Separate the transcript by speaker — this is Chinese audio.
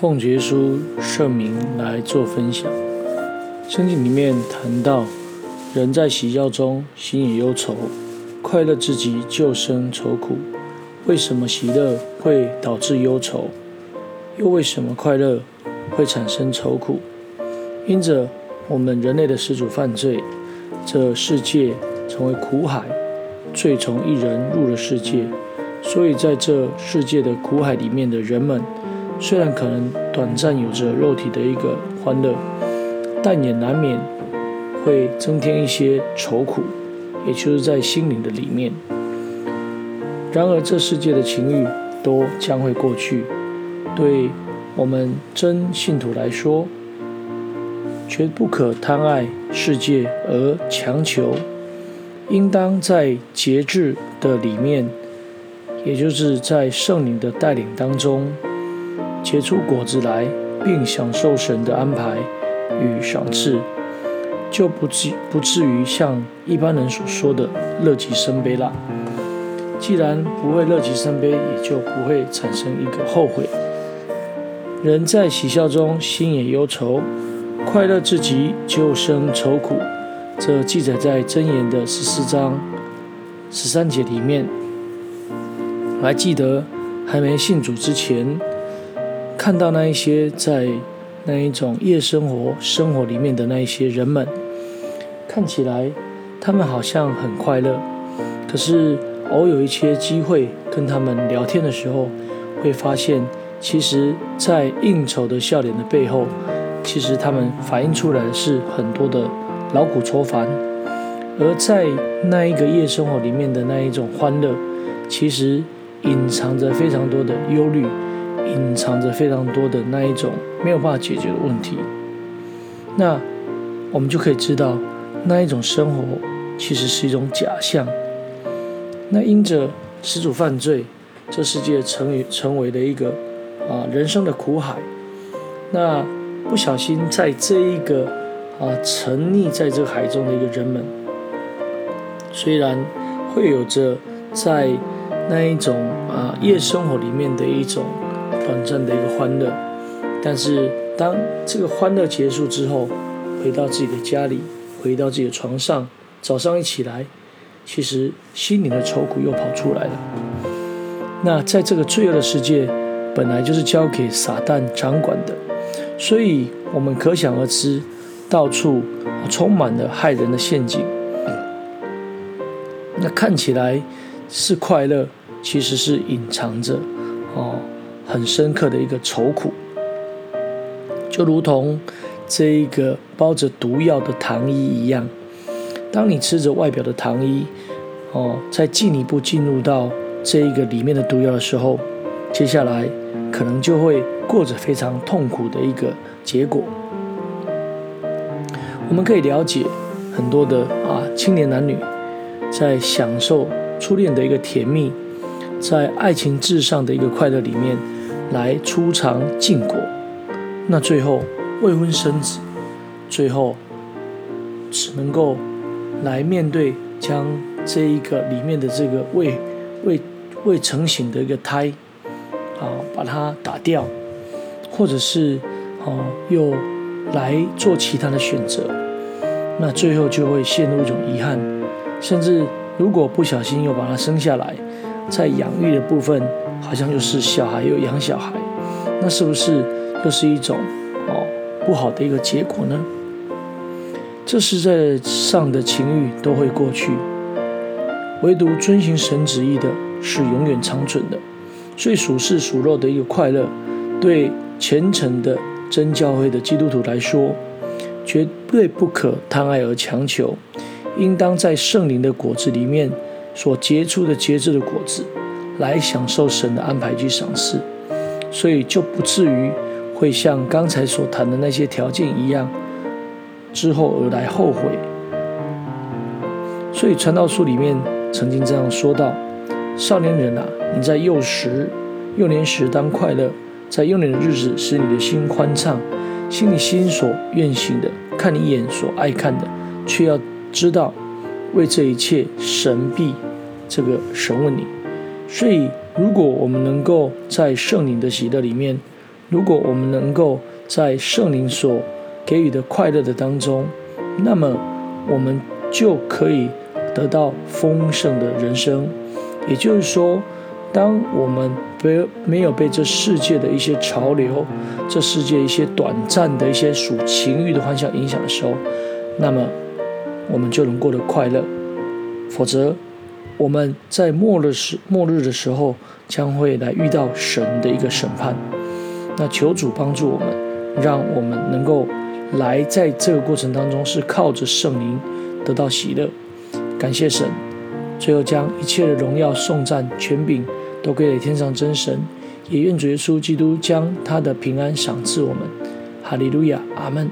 Speaker 1: 奉耶稣圣名来做分享。圣经里面谈到，人在喜笑中，心也忧愁；快乐之极，就生愁苦。为什么喜乐会导致忧愁？又为什么快乐会产生愁苦？因着我们人类的始祖犯罪，这世界成为苦海，罪从一人入了世界，所以在这世界的苦海里面的人们。虽然可能短暂有着肉体的一个欢乐，但也难免会增添一些愁苦，也就是在心灵的里面。然而，这世界的情欲都将会过去，对我们真信徒来说，绝不可贪爱世界而强求，应当在节制的里面，也就是在圣灵的带领当中。结出果子来，并享受神的安排与赏赐，就不至不至于像一般人所说的乐极生悲了。既然不会乐极生悲，也就不会产生一个后悔。人在喜笑中，心也忧愁；快乐至极，就生愁苦。这记载在箴言的十四章十三节里面。还记得还没信主之前。看到那一些在那一种夜生活生活里面的那一些人们，看起来他们好像很快乐，可是偶有一些机会跟他们聊天的时候，会发现其实，在应酬的笑脸的背后，其实他们反映出来的是很多的劳苦愁烦，而在那一个夜生活里面的那一种欢乐，其实隐藏着非常多的忧虑。隐藏着非常多的那一种没有办法解决的问题，那我们就可以知道，那一种生活其实是一种假象。那因着始祖犯罪，这世界成为成为了一个啊人生的苦海。那不小心在这一个啊沉溺在这个海中的一个人们，虽然会有着在那一种啊夜生活里面的一种。短暂的一个欢乐，但是当这个欢乐结束之后，回到自己的家里，回到自己的床上，早上一起来，其实心里的愁苦又跑出来了。那在这个罪恶的世界，本来就是交给撒旦掌管的，所以我们可想而知，到处充满了害人的陷阱。那看起来是快乐，其实是隐藏着哦。很深刻的一个愁苦，就如同这一个包着毒药的糖衣一样。当你吃着外表的糖衣，哦，再进一步进入到这一个里面的毒药的时候，接下来可能就会过着非常痛苦的一个结果。我们可以了解很多的啊青年男女在享受初恋的一个甜蜜，在爱情至上的一个快乐里面。来初尝禁果，那最后未婚生子，最后只能够来面对将这一个里面的这个未未未成型的一个胎，啊，把它打掉，或者是啊又来做其他的选择，那最后就会陷入一种遗憾，甚至如果不小心又把它生下来，在养育的部分。好像又是小孩又养小孩，那是不是又是一种哦不好的一个结果呢？这世在上的情欲都会过去，唯独遵行神旨意的是永远长存的。所以属世属肉的一个快乐，对虔诚的真教会的基督徒来说，绝对不可贪爱而强求，应当在圣灵的果子里面所结出的节制的果子。来享受神的安排及赏赐，所以就不至于会像刚才所谈的那些条件一样，之后而来后悔。所以传道书里面曾经这样说道：“少年人啊，你在幼时、幼年时当快乐，在幼年的日子使你的心欢畅，心里心所愿行的，看你一眼所爱看的，却要知道，为这一切神必这个审问你。”所以，如果我们能够在圣灵的喜乐里面，如果我们能够在圣灵所给予的快乐的当中，那么我们就可以得到丰盛的人生。也就是说，当我们没没有被这世界的一些潮流、这世界一些短暂的一些属情欲的幻想影响的时候，那么我们就能过得快乐。否则，我们在末日时末日的时候将会来遇到神的一个审判。那求主帮助我们，让我们能够来在这个过程当中是靠着圣灵得到喜乐。感谢神，最后将一切的荣耀、颂赞、权柄都归给天上真神。也愿主耶稣基督将他的平安赏赐我们。哈利路亚，阿门。